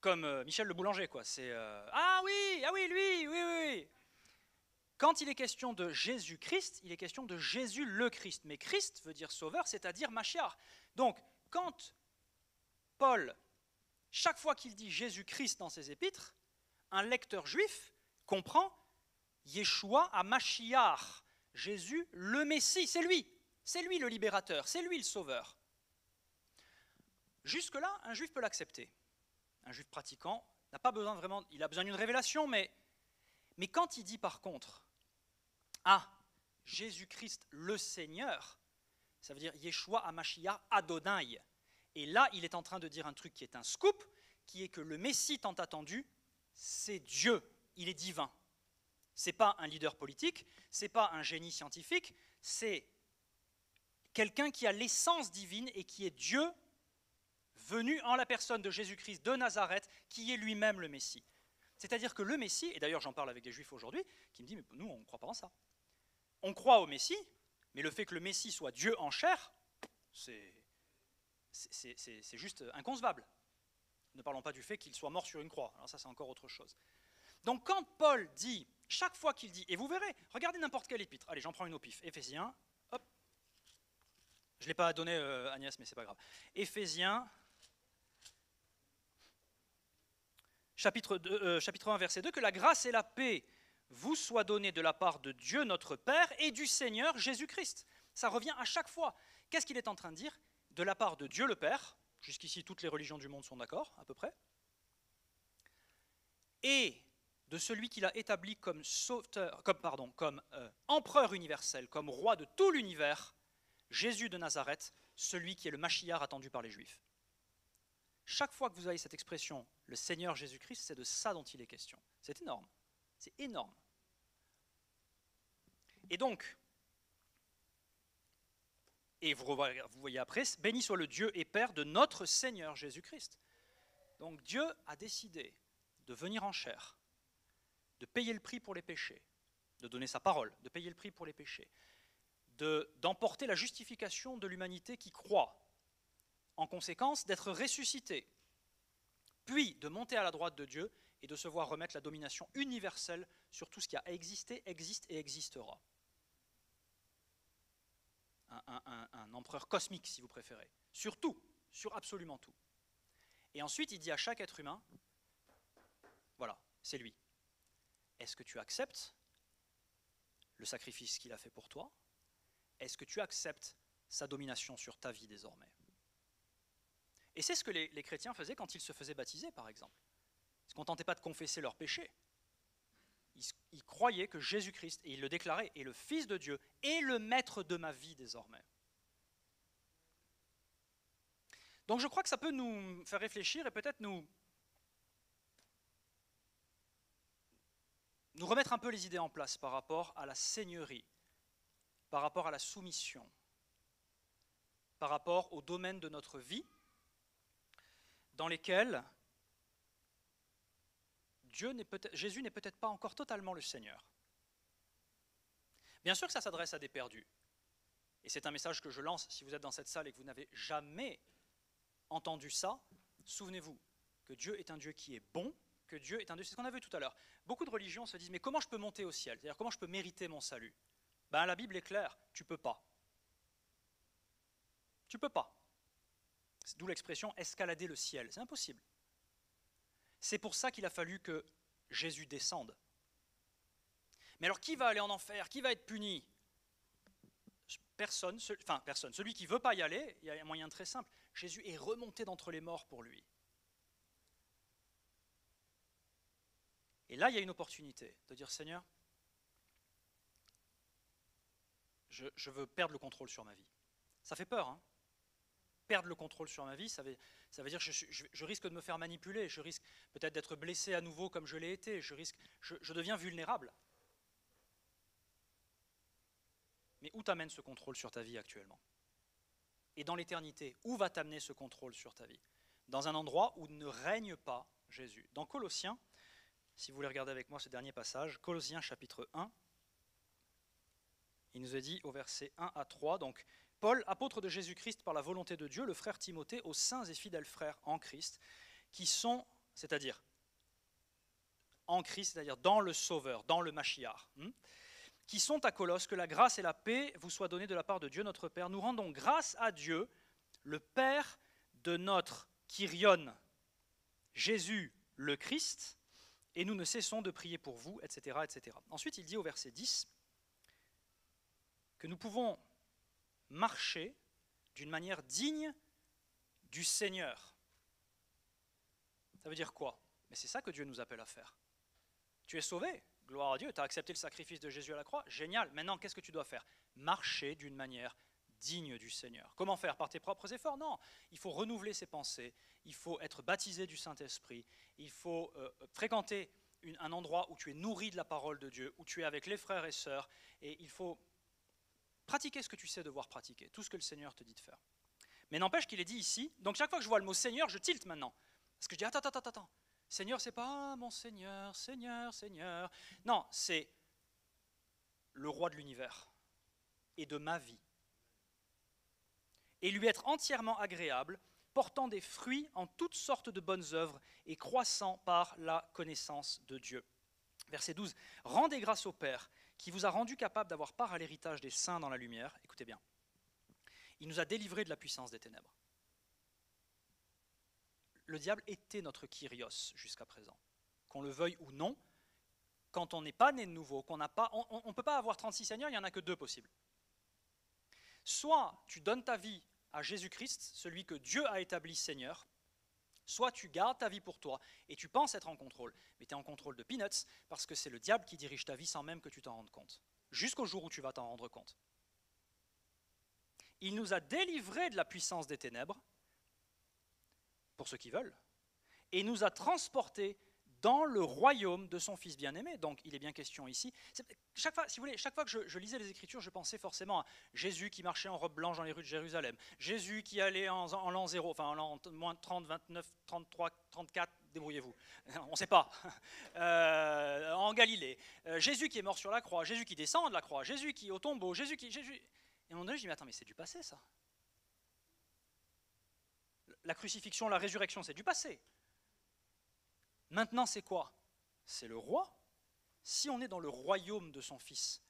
Speaker 1: comme euh, Michel le boulanger, quoi. C'est euh, ah oui, ah oui, lui, oui, oui. Quand il est question de Jésus-Christ, il est question de Jésus le Christ. Mais Christ veut dire sauveur, c'est-à-dire Machiar. Donc, quand Paul, chaque fois qu'il dit Jésus-Christ dans ses épîtres, un lecteur juif comprend Yeshua à Machiar, Jésus, le Messie, c'est lui. C'est lui le libérateur, c'est lui le sauveur. Jusque-là, un juif peut l'accepter. Un juif pratiquant n'a pas besoin vraiment, il a besoin d'une révélation, mais, mais quand il dit par contre, ah, Jésus-Christ le Seigneur, ça veut dire Yeshua Amashia Adonai. Et là, il est en train de dire un truc qui est un scoop, qui est que le Messie tant attendu, c'est Dieu, il est divin. Ce n'est pas un leader politique, ce n'est pas un génie scientifique, c'est quelqu'un qui a l'essence divine et qui est Dieu venu en la personne de Jésus-Christ de Nazareth, qui est lui-même le Messie. C'est-à-dire que le Messie, et d'ailleurs j'en parle avec des juifs aujourd'hui, qui me disent, mais nous on ne croit pas en ça. On croit au Messie, mais le fait que le Messie soit Dieu en chair, c'est juste inconcevable. Ne parlons pas du fait qu'il soit mort sur une croix, alors ça c'est encore autre chose. Donc quand Paul dit chaque fois qu'il dit, et vous verrez, regardez n'importe quel épître. Allez, j'en prends une au pif. Éphésiens, hop. Je ne l'ai pas donné euh, Agnès, mais c'est pas grave. Éphésiens, chapitre, euh, chapitre 1, verset 2, que la grâce et la paix vous soient données de la part de Dieu notre Père et du Seigneur Jésus-Christ. Ça revient à chaque fois. Qu'est-ce qu'il est en train de dire De la part de Dieu le Père, jusqu'ici toutes les religions du monde sont d'accord, à peu près, et de celui qu'il a établi comme, euh, empereur universel, comme roi de tout l'univers, Jésus de Nazareth, celui qui est le Machiar attendu par les Juifs. Chaque fois que vous avez cette expression, le Seigneur Jésus-Christ, c'est de ça dont il est question. C'est énorme. C'est énorme. Et donc, et vous voyez après, béni soit le Dieu et Père de notre Seigneur Jésus-Christ. Donc Dieu a décidé de venir en chair, de payer le prix pour les péchés, de donner sa parole, de payer le prix pour les péchés, d'emporter la justification de l'humanité qui croit, en conséquence d'être ressuscité, puis de monter à la droite de Dieu et de se voir remettre la domination universelle sur tout ce qui a existé, existe et existera. Un, empereur cosmique, si vous préférez, sur tout, sur absolument tout. Et ensuite, il dit à chaque être humain, voilà, c'est lui. Est-ce que tu acceptes le sacrifice qu'il a fait pour toi? Est-ce que tu acceptes sa domination sur ta vie désormais? Et c'est ce que les, chrétiens faisaient quand ils se faisaient baptiser, par exemple. Ils ne se contentaient pas de confesser leurs péchés. Ils croyaient que Jésus-Christ, et ils le déclaraient, est le Fils de Dieu et le Maître de ma vie désormais. Donc je crois que ça peut nous faire réfléchir et peut-être nous, nous remettre un peu les idées en place par rapport à la seigneurie, par rapport à la soumission, par rapport au domaine de notre vie dans lesquels Dieu n'est Jésus n'est peut-être pas encore totalement le Seigneur. Bien sûr que ça s'adresse à des perdus. Et c'est un message que je lance si vous êtes dans cette salle et que vous n'avez jamais entendu ça, souvenez-vous que Dieu est un Dieu qui est bon, que Dieu est un Dieu, c'est ce qu'on a vu tout à l'heure. Beaucoup de religions se disent, mais comment je peux monter au ciel? C'est-à-dire, comment je peux mériter mon salut? Ben, La Bible est claire, tu peux pas. Tu peux pas. D'où l'expression escalader le ciel. C'est impossible. C'est pour ça qu'il a fallu que Jésus descende. Mais alors, qui va aller en enfer? Qui va être puni? Personne, enfin personne. Celui qui veut pas y aller, il y a un moyen très simple. Jésus est remonté d'entre les morts pour lui. Et là, il y a une opportunité de dire Seigneur, je, veux perdre le contrôle sur ma vie. Ça fait peur, hein Perdre le contrôle sur ma vie, ça veut, dire que je, risque de me faire manipuler, je risque peut-être d'être blessé à nouveau comme je l'ai été, je, risque, je deviens vulnérable. Mais où t'amène ce contrôle sur ta vie actuellement? Et dans l'éternité, où va t'amener ce contrôle sur ta vie? Dans un endroit où ne règne pas Jésus. Dans Colossiens, si vous voulez regarder avec moi ce dernier passage, Colossiens chapitre 1, il nous est dit au verset 1 à 3, donc Paul, apôtre de Jésus-Christ par la volonté de Dieu, le frère Timothée, aux saints et fidèles frères en Christ, qui sont, c'est-à-dire en Christ, c'est-à-dire dans le Sauveur, dans le Machiar, hmm, qui sont à Colosse, que la grâce et la paix vous soient données de la part de Dieu notre Père. Nous rendons grâce à Dieu, le Père de notre Kyrion, Jésus le Christ, et nous ne cessons de prier pour vous, etc., etc. Ensuite, il dit au verset 10 que nous pouvons marcher d'une manière digne du Seigneur. Ça veut dire quoi? Mais c'est ça que Dieu nous appelle à faire. Tu es sauvé, gloire à Dieu, tu as accepté le sacrifice de Jésus à la croix, génial. Maintenant, qu'est-ce que tu dois faire? Marcher d'une manière digne du Seigneur. Comment faire? Par tes propres efforts? Non. Il faut renouveler ses pensées, il faut être baptisé du Saint-Esprit, il faut euh, fréquenter un endroit où tu es nourri de la parole de Dieu, où tu es avec les frères et sœurs, et il faut pratiquer ce que tu sais devoir pratiquer, tout ce que le Seigneur te dit de faire. Mais n'empêche qu'il est dit ici, donc chaque fois que je vois le mot Seigneur, je tilte maintenant. Parce que je dis, attends, attends, attends, attends. Seigneur, c'est pas ah, mon Seigneur, Seigneur, Seigneur. Non, c'est le roi de l'univers et de ma vie et lui être entièrement agréable, portant des fruits en toutes sortes de bonnes œuvres et croissant par la connaissance de Dieu. Verset 12. Rendez grâce au Père qui vous a rendu capable d'avoir part à l'héritage des saints dans la lumière. Écoutez bien. Il nous a délivrés de la puissance des ténèbres. Le diable était notre Kyrios jusqu'à présent. Qu'on le veuille ou non, quand on n'est pas né de nouveau, qu'on n'a pas, on ne peut pas avoir 36 seigneurs, il n'y en a que deux possibles. Soit tu donnes ta vie à Jésus-Christ, celui que Dieu a établi Seigneur, soit tu gardes ta vie pour toi et tu penses être en contrôle, mais tu es en contrôle de peanuts parce que c'est le diable qui dirige ta vie sans même que tu t'en rendes compte, jusqu'au jour où tu vas t'en rendre compte. Il nous a délivrés de la puissance des ténèbres, pour ceux qui veulent, et nous a transportés dans le royaume de son Fils bien-aimé. Donc il est bien question ici. Chaque fois, si vous voulez, chaque fois que je, lisais les Écritures, je pensais forcément à Jésus qui marchait en robe blanche dans les rues de Jérusalem, Jésus qui allait en, l'an 0, enfin en l'an moins 30, 29, 33, 34, débrouillez-vous, on ne sait pas, euh, en Galilée, euh, Jésus qui est mort sur la croix, Jésus qui descend de la croix, Jésus qui est au tombeau, Jésus qui... Jésus... Et à un moment donné, je dis, mais attends, mais c'est du passé ça. La crucifixion, la résurrection, c'est du passé. Maintenant, c'est quoi? C'est le roi? Si on est dans le royaume de son fils,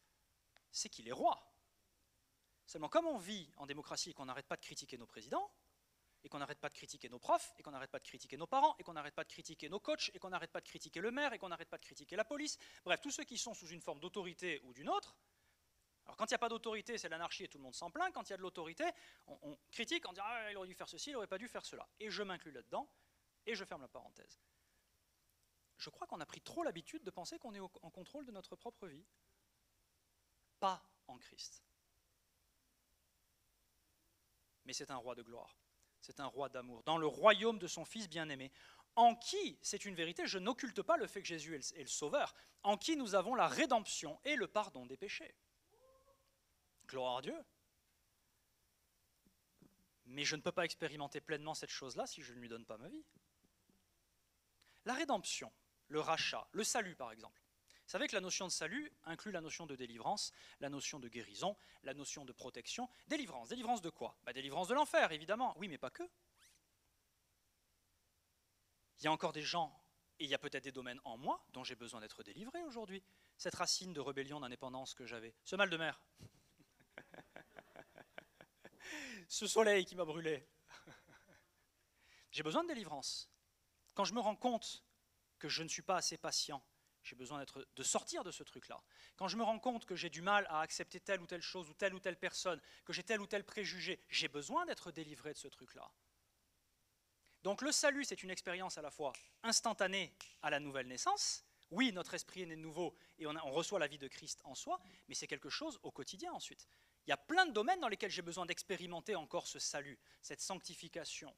Speaker 1: c'est qu'il est roi. Seulement, comme on vit en démocratie et qu'on n'arrête pas de critiquer nos présidents, et qu'on n'arrête pas de critiquer nos profs, et qu'on n'arrête pas de critiquer nos parents, et qu'on n'arrête pas de critiquer nos coachs, et qu'on n'arrête pas de critiquer le maire, et qu'on n'arrête pas de critiquer la police, bref, tous ceux qui sont sous une forme d'autorité ou d'une autre, Alors quand il n'y a pas d'autorité, c'est l'anarchie et tout le monde s'en plaint. Quand il y a de l'autorité, on, critique, on dit ah, il aurait dû faire ceci, il n'aurait pas dû faire cela. Et je m'inclus là-dedans, et je ferme la parenthèse. Je crois qu'on a pris trop l'habitude de penser qu'on est en contrôle de notre propre vie. Pas en Christ. Mais c'est un roi de gloire. C'est un roi d'amour. Dans le royaume de son Fils bien-aimé, en qui, c'est une vérité, je n'occulte pas le fait que Jésus est le Sauveur, en qui nous avons la rédemption et le pardon des péchés. Gloire à Dieu. Mais je ne peux pas expérimenter pleinement cette chose-là si je ne lui donne pas ma vie. La rédemption, le rachat, le salut par exemple. Vous savez que la notion de salut inclut la notion de délivrance, la notion de guérison, la notion de protection. Délivrance, délivrance de quoi? Bah, Délivrance de l'enfer, évidemment. Oui, mais pas que. Il y a encore des gens, et il y a peut-être des domaines en moi dont j'ai besoin d'être délivré aujourd'hui. Cette racine de rébellion, d'indépendance que j'avais, ce mal de mer, ce soleil qui m'a brûlé. J'ai besoin de délivrance. Quand je me rends compte que je ne suis pas assez patient, j'ai besoin de sortir de ce truc-là. Quand je me rends compte que j'ai du mal à accepter telle ou telle chose ou telle ou telle personne, que j'ai tel ou tel préjugé, j'ai besoin d'être délivré de ce truc-là. Donc le salut, c'est une expérience à la fois instantanée à la nouvelle naissance. Oui, notre esprit est né de nouveau et on, on reçoit la vie de Christ en soi, mais c'est quelque chose au quotidien ensuite. Il y a plein de domaines dans lesquels j'ai besoin d'expérimenter encore ce salut, cette sanctification.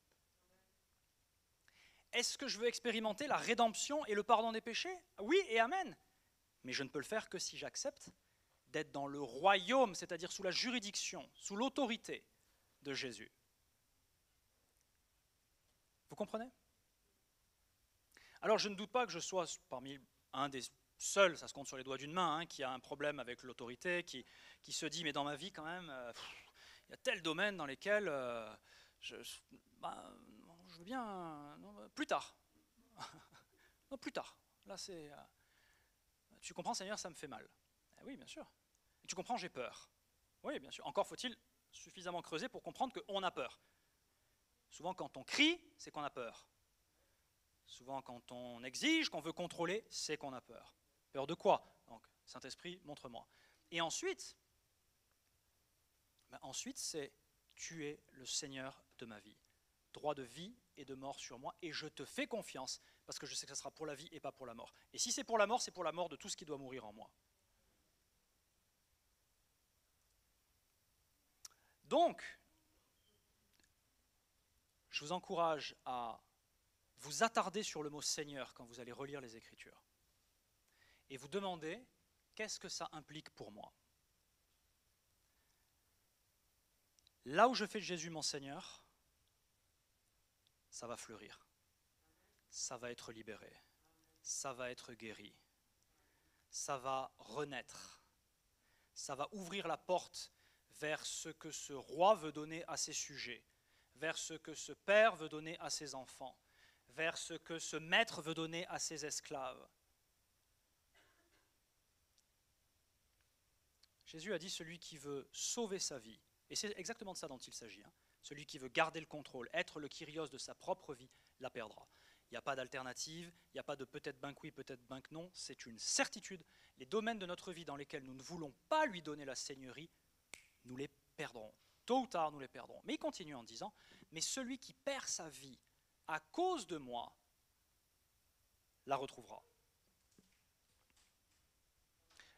Speaker 1: Est-ce que je veux expérimenter la rédemption et le pardon des péchés? Oui et amen. Mais je ne peux le faire que si j'accepte d'être dans le royaume, c'est-à-dire sous la juridiction, sous l'autorité de Jésus. Vous comprenez? Alors je ne doute pas que je sois parmi un des seul, ça se compte sur les doigts d'une main, hein, qui a un problème avec l'autorité, qui, qui, se dit mais dans ma vie quand même, euh, il y a tel domaine dans lesquels euh, je, ben, je, veux bien plus tard, non plus tard. Là c'est, euh, tu comprends Seigneur, ça me fait mal. Eh oui bien sûr. tu comprends, j'ai peur. Oui bien sûr. Encore faut-il suffisamment creuser pour comprendre qu'on a peur. Souvent quand on crie, c'est qu'on a peur. Souvent, quand on exige, qu'on veut contrôler, c'est qu'on a peur. Peur de quoi? Donc, Saint-Esprit, montre-moi. Et ensuite, ben ensuite, c'est tu es le Seigneur de ma vie. Droit de vie et de mort sur moi, et je te fais confiance, parce que je sais que ce sera pour la vie et pas pour la mort. Et si c'est pour la mort, c'est pour la mort de tout ce qui doit mourir en moi. Donc, je vous encourage à vous attarder sur le mot Seigneur quand vous allez relire les Écritures et vous demandez qu'est-ce que ça implique pour moi? Là où je fais de Jésus mon Seigneur, ça va fleurir, ça va être libéré, ça va être guéri, ça va renaître, ça va ouvrir la porte vers ce que ce roi veut donner à ses sujets, vers ce que ce père veut donner à ses enfants, vers ce que ce maître veut donner à ses esclaves. Jésus a dit celui qui veut sauver sa vie, et c'est exactement de ça dont il s'agit, hein. Celui qui veut garder le contrôle, être le kyrios de sa propre vie, la perdra. Il n'y a pas d'alternative, il n'y a pas de peut-être ben oui, peut-être ben non, c'est une certitude. Les domaines de notre vie dans lesquels nous ne voulons pas lui donner la seigneurie, nous les perdrons. Tôt ou tard, nous les perdrons. Mais il continue en disant, mais celui qui perd sa vie à cause de moi, la retrouvera.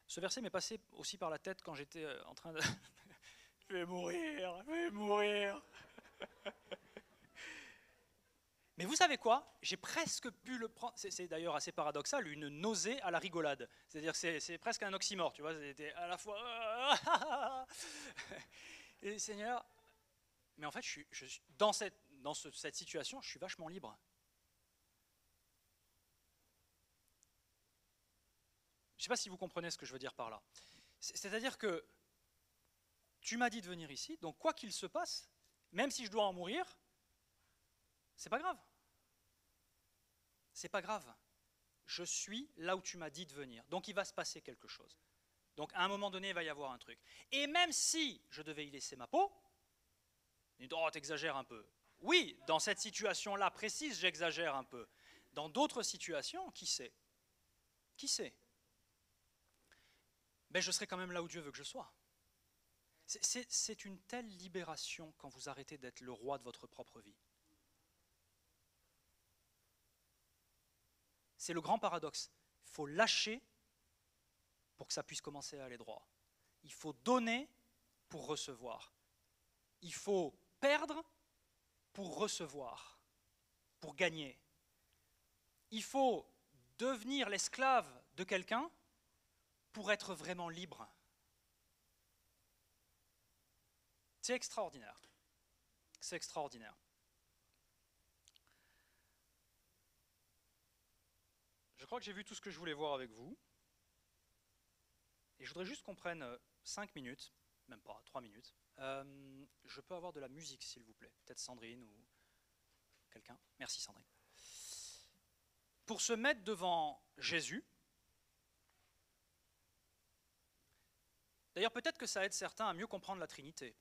Speaker 1: Ce verset m'est passé aussi par la tête quand j'étais euh, en train de... je vais mourir, je vais mourir. Mais vous savez quoi? J'ai presque pu le prendre. C'est d'ailleurs assez paradoxal, une nausée à la rigolade. C'est-à-dire que c'est presque un oxymore, tu vois. C'était à la fois. Et Seigneur. Mais en fait, je suis, dans cette situation, je suis vachement libre. Je ne sais pas si vous comprenez ce que je veux dire par là. C'est-à-dire que tu m'as dit de venir ici, donc quoi qu'il se passe, même si je dois en mourir, c'est pas grave. C'est pas grave. Je suis là où tu m'as dit de venir. Donc il va se passer quelque chose. Donc à un moment donné, il va y avoir un truc. Et même si je devais y laisser ma peau, oh, t'exagères un peu. Oui, dans cette situation-là précise, j'exagère un peu. Dans d'autres situations, qui sait? Qui sait? Mais je serai quand même là où Dieu veut que je sois. C'est une telle libération quand vous arrêtez d'être le roi de votre propre vie. C'est le grand paradoxe. Il faut lâcher pour que ça puisse commencer à aller droit. Il faut donner pour recevoir. Il faut perdre pour recevoir, pour gagner. Il faut devenir l'esclave de quelqu'un pour être vraiment libre. C'est extraordinaire. C'est extraordinaire. Je crois que j'ai vu tout ce que je voulais voir avec vous. Et je voudrais juste qu'on prenne 5 minutes, même pas 3 minutes. Euh, je peux avoir de la musique, s'il vous plaît. Peut-être Sandrine ou quelqu'un. Merci Sandrine. Pour se mettre devant Jésus. D'ailleurs, peut-être que ça aide certains à mieux comprendre la Trinité.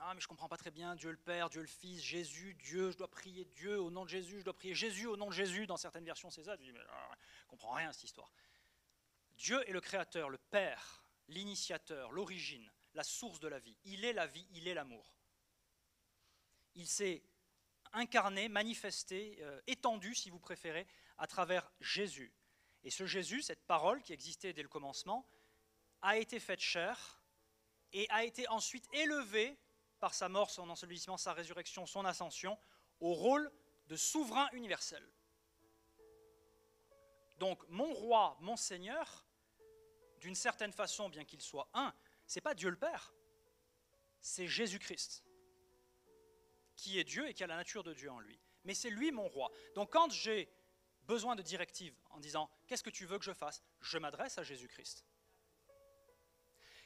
Speaker 1: Ah, mais je comprends pas très bien Dieu le Père, Dieu le Fils, Jésus, Dieu, je dois prier Dieu au nom de Jésus, je dois prier Jésus au nom de Jésus. Dans certaines versions, c'est ça. Je dis, mais ah, comprends rien à cette histoire. Dieu est le Créateur, le Père, l'initiateur, l'origine, la source de la vie. Il est la vie, il est l'amour. Il s'est incarné, manifesté, euh, étendu, si vous préférez, à travers Jésus. Et ce Jésus, cette parole qui existait dès le commencement, a été faite chair et a été ensuite élevé par sa mort, son ensevelissement, sa résurrection, son ascension, au rôle de souverain universel. Donc mon roi, mon Seigneur, d'une certaine façon, bien qu'il soit un, c'est pas Dieu le Père, c'est Jésus-Christ, qui est Dieu et qui a la nature de Dieu en lui. Mais c'est lui mon roi. Donc quand j'ai besoin de directives en disant qu'est-ce que tu veux que je fasse, je m'adresse à Jésus-Christ.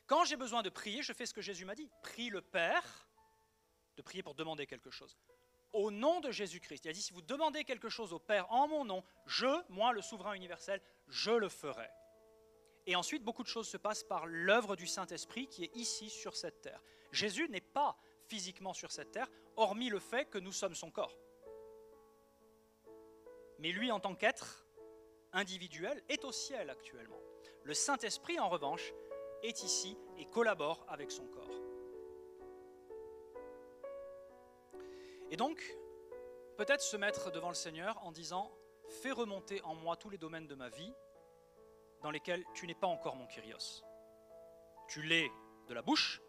Speaker 1: Quand j'ai besoin de prier, je fais ce que Jésus m'a dit. Prie le Père, de prier pour demander quelque chose. Au nom de Jésus-Christ. Il a dit, si vous demandez quelque chose au Père en mon nom, je, moi le souverain universel, je le ferai. Et ensuite, beaucoup de choses se passent par l'œuvre du Saint-Esprit qui est ici sur cette terre. Jésus n'est pas physiquement sur cette terre, hormis le fait que nous sommes son corps. Mais lui, en tant qu'être individuel, est au ciel actuellement. Le Saint-Esprit, en revanche, est ici et collabore avec son corps. Et donc, peut-être se mettre devant le Seigneur en disant, fais remonter en moi tous les domaines de ma vie dans lesquels tu n'es pas encore mon Kyrios. Tu l'es de la bouche,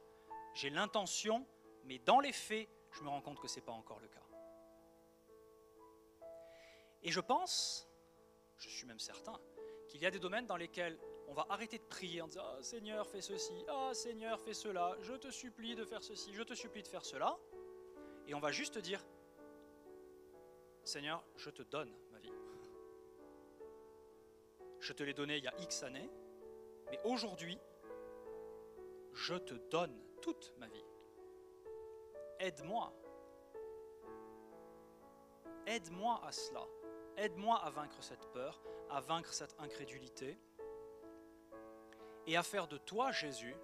Speaker 1: j'ai l'intention, mais dans les faits, je me rends compte que ce n'est pas encore le cas. Et je pense, je suis même certain, qu'il y a des domaines dans lesquels on va arrêter de prier en disant ah, Seigneur, fais ceci, ah Seigneur, fais cela, je te supplie de faire ceci, je te supplie de faire cela. Et on va juste dire Seigneur, je te donne ma vie. Je te l'ai donné il y a X années, mais aujourd'hui, je te donne toute ma vie. Aide-moi. Aide-moi à cela. Aide-moi à vaincre cette peur, à vaincre cette incrédulité et à faire de toi, Jésus,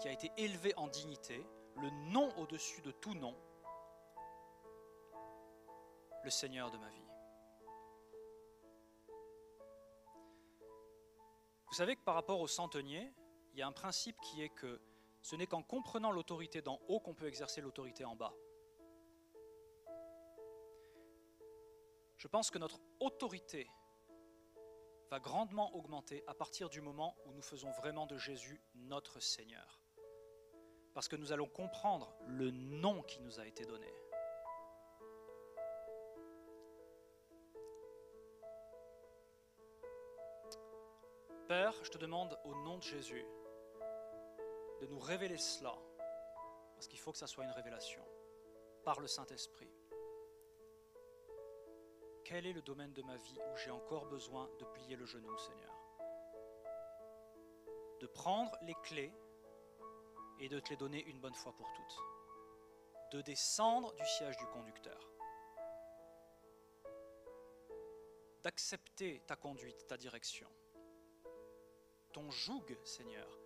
Speaker 1: qui a été élevé en dignité, le nom au-dessus de tout nom, le Seigneur de ma vie. Vous savez que par rapport au centenier, il y a un principe qui est que ce n'est qu'en comprenant l'autorité d'en haut qu'on peut exercer l'autorité en bas. Je pense que notre autorité va grandement augmenter à partir du moment où nous faisons vraiment de Jésus notre Seigneur. Parce que nous allons comprendre le nom qui nous a été donné. Père, je te demande au nom de Jésus de nous révéler cela, parce qu'il faut que ça soit une révélation, par le Saint-Esprit. Quel est le domaine de ma vie où j'ai encore besoin de plier le genou, Seigneur? De prendre les clés et de te les donner une bonne fois pour toutes. De descendre du siège du conducteur. D'accepter ta conduite, ta direction. Ton joug, Seigneur,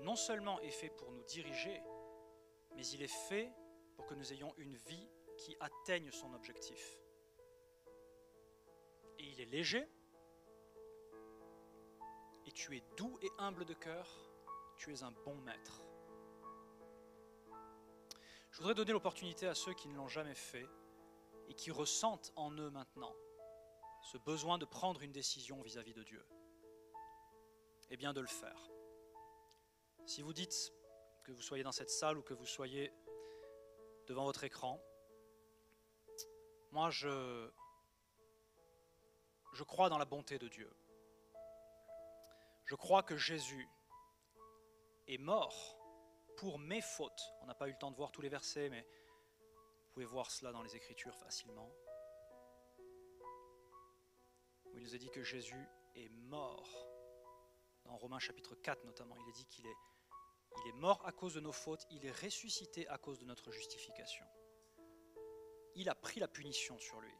Speaker 1: non seulement est fait pour nous diriger, mais il est fait pour que nous ayons une vie qui atteigne son objectif et il est léger, et tu es doux et humble de cœur, tu es un bon maître. voudrais donner l'opportunité à ceux qui ne l'ont jamais fait et qui ressentent en eux maintenant ce besoin de prendre une décision vis-à-vis de Dieu. Eh bien, de le faire. Si vous dites que vous soyez dans cette salle ou que vous soyez devant votre écran, moi je, je crois dans la bonté de Dieu. Je crois que Jésus est mort pour mes fautes. On n'a pas eu le temps de voir tous les versets, mais vous pouvez voir cela dans les Écritures facilement. Il nous a dit que Jésus est mort. Dans Romains chapitre 4 notamment, il est dit qu'il est, mort à cause de nos fautes, il est ressuscité à cause de notre justification. Il a pris la punition sur lui.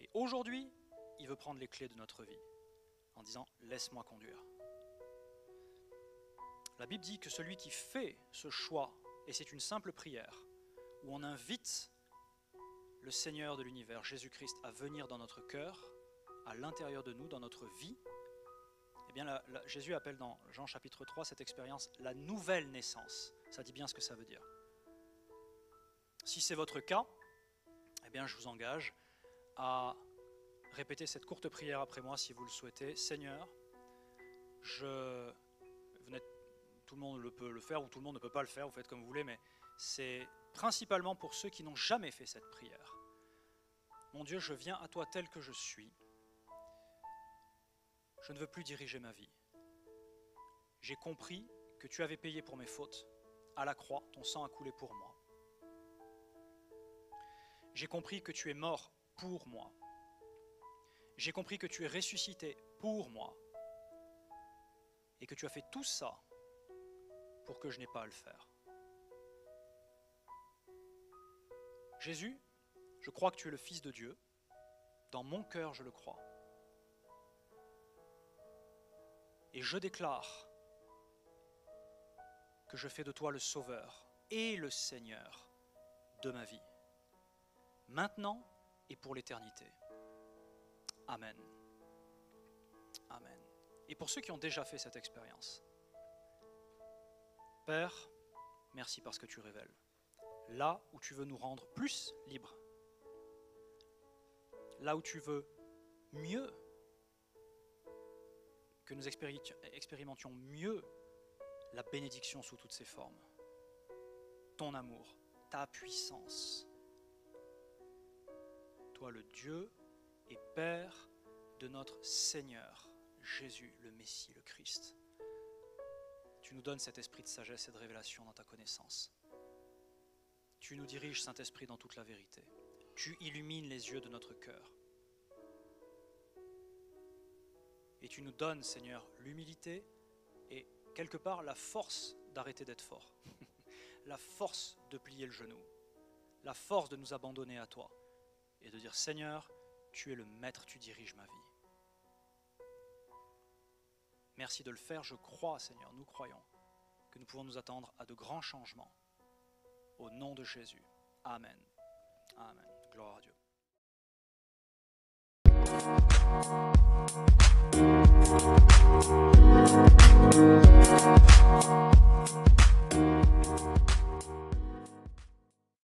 Speaker 1: Et aujourd'hui, il veut prendre les clés de notre vie en disant Laisse-moi conduire. La Bible dit que celui qui fait ce choix, et c'est une simple prière, où on invite le Seigneur de l'univers, Jésus-Christ, à venir dans notre cœur, à l'intérieur de nous, dans notre vie, eh Jésus appelle dans Jean chapitre 3 cette expérience la nouvelle naissance. Ça dit bien ce que ça veut dire. Si c'est votre cas, eh bien, je vous engage à répéter cette courte prière après moi si vous le souhaitez. Seigneur, je, vous tout le monde le peut le faire ou tout le monde ne peut pas le faire, vous faites comme vous voulez, mais c'est principalement pour ceux qui n'ont jamais fait cette prière. Mon Dieu, je viens à toi tel que je suis. Je ne veux plus diriger ma vie. J'ai compris que tu avais payé pour mes fautes. À la croix, ton sang a coulé pour moi. J'ai compris que tu es mort pour moi. J'ai compris que tu es ressuscité pour moi. Et que tu as fait tout ça pour que je n'ai pas à le faire. Jésus, je crois que tu es le Fils de Dieu. Dans mon cœur, je le crois. Et je déclare que je fais de toi le Sauveur et le Seigneur de ma vie, maintenant et pour l'éternité. Amen. Amen. Et pour ceux qui ont déjà fait cette expérience, Père, merci parce que tu révèles. Là où tu veux nous rendre plus libres, là où tu veux mieux, que nous expérimentions mieux la bénédiction sous toutes ses formes, ton amour, ta puissance. Toi le Dieu et Père de notre Seigneur Jésus, le Messie, le Christ tu nous donnes cet esprit de sagesse et de révélation dans ta connaissance. Tu nous diriges, Saint-Esprit, dans toute la vérité. Tu illumines les yeux de notre cœur. Et tu nous donnes, Seigneur, l'humilité et quelque part la force d'arrêter d'être fort. la force de plier le genou. La force de nous abandonner à toi. Et de dire, Seigneur, tu es le maître, tu diriges ma vie. Merci de le faire. Je crois, Seigneur, nous croyons que nous pouvons nous attendre à de grands changements. Au nom de Jésus. Amen. Amen. Gloire à Dieu. Thank you.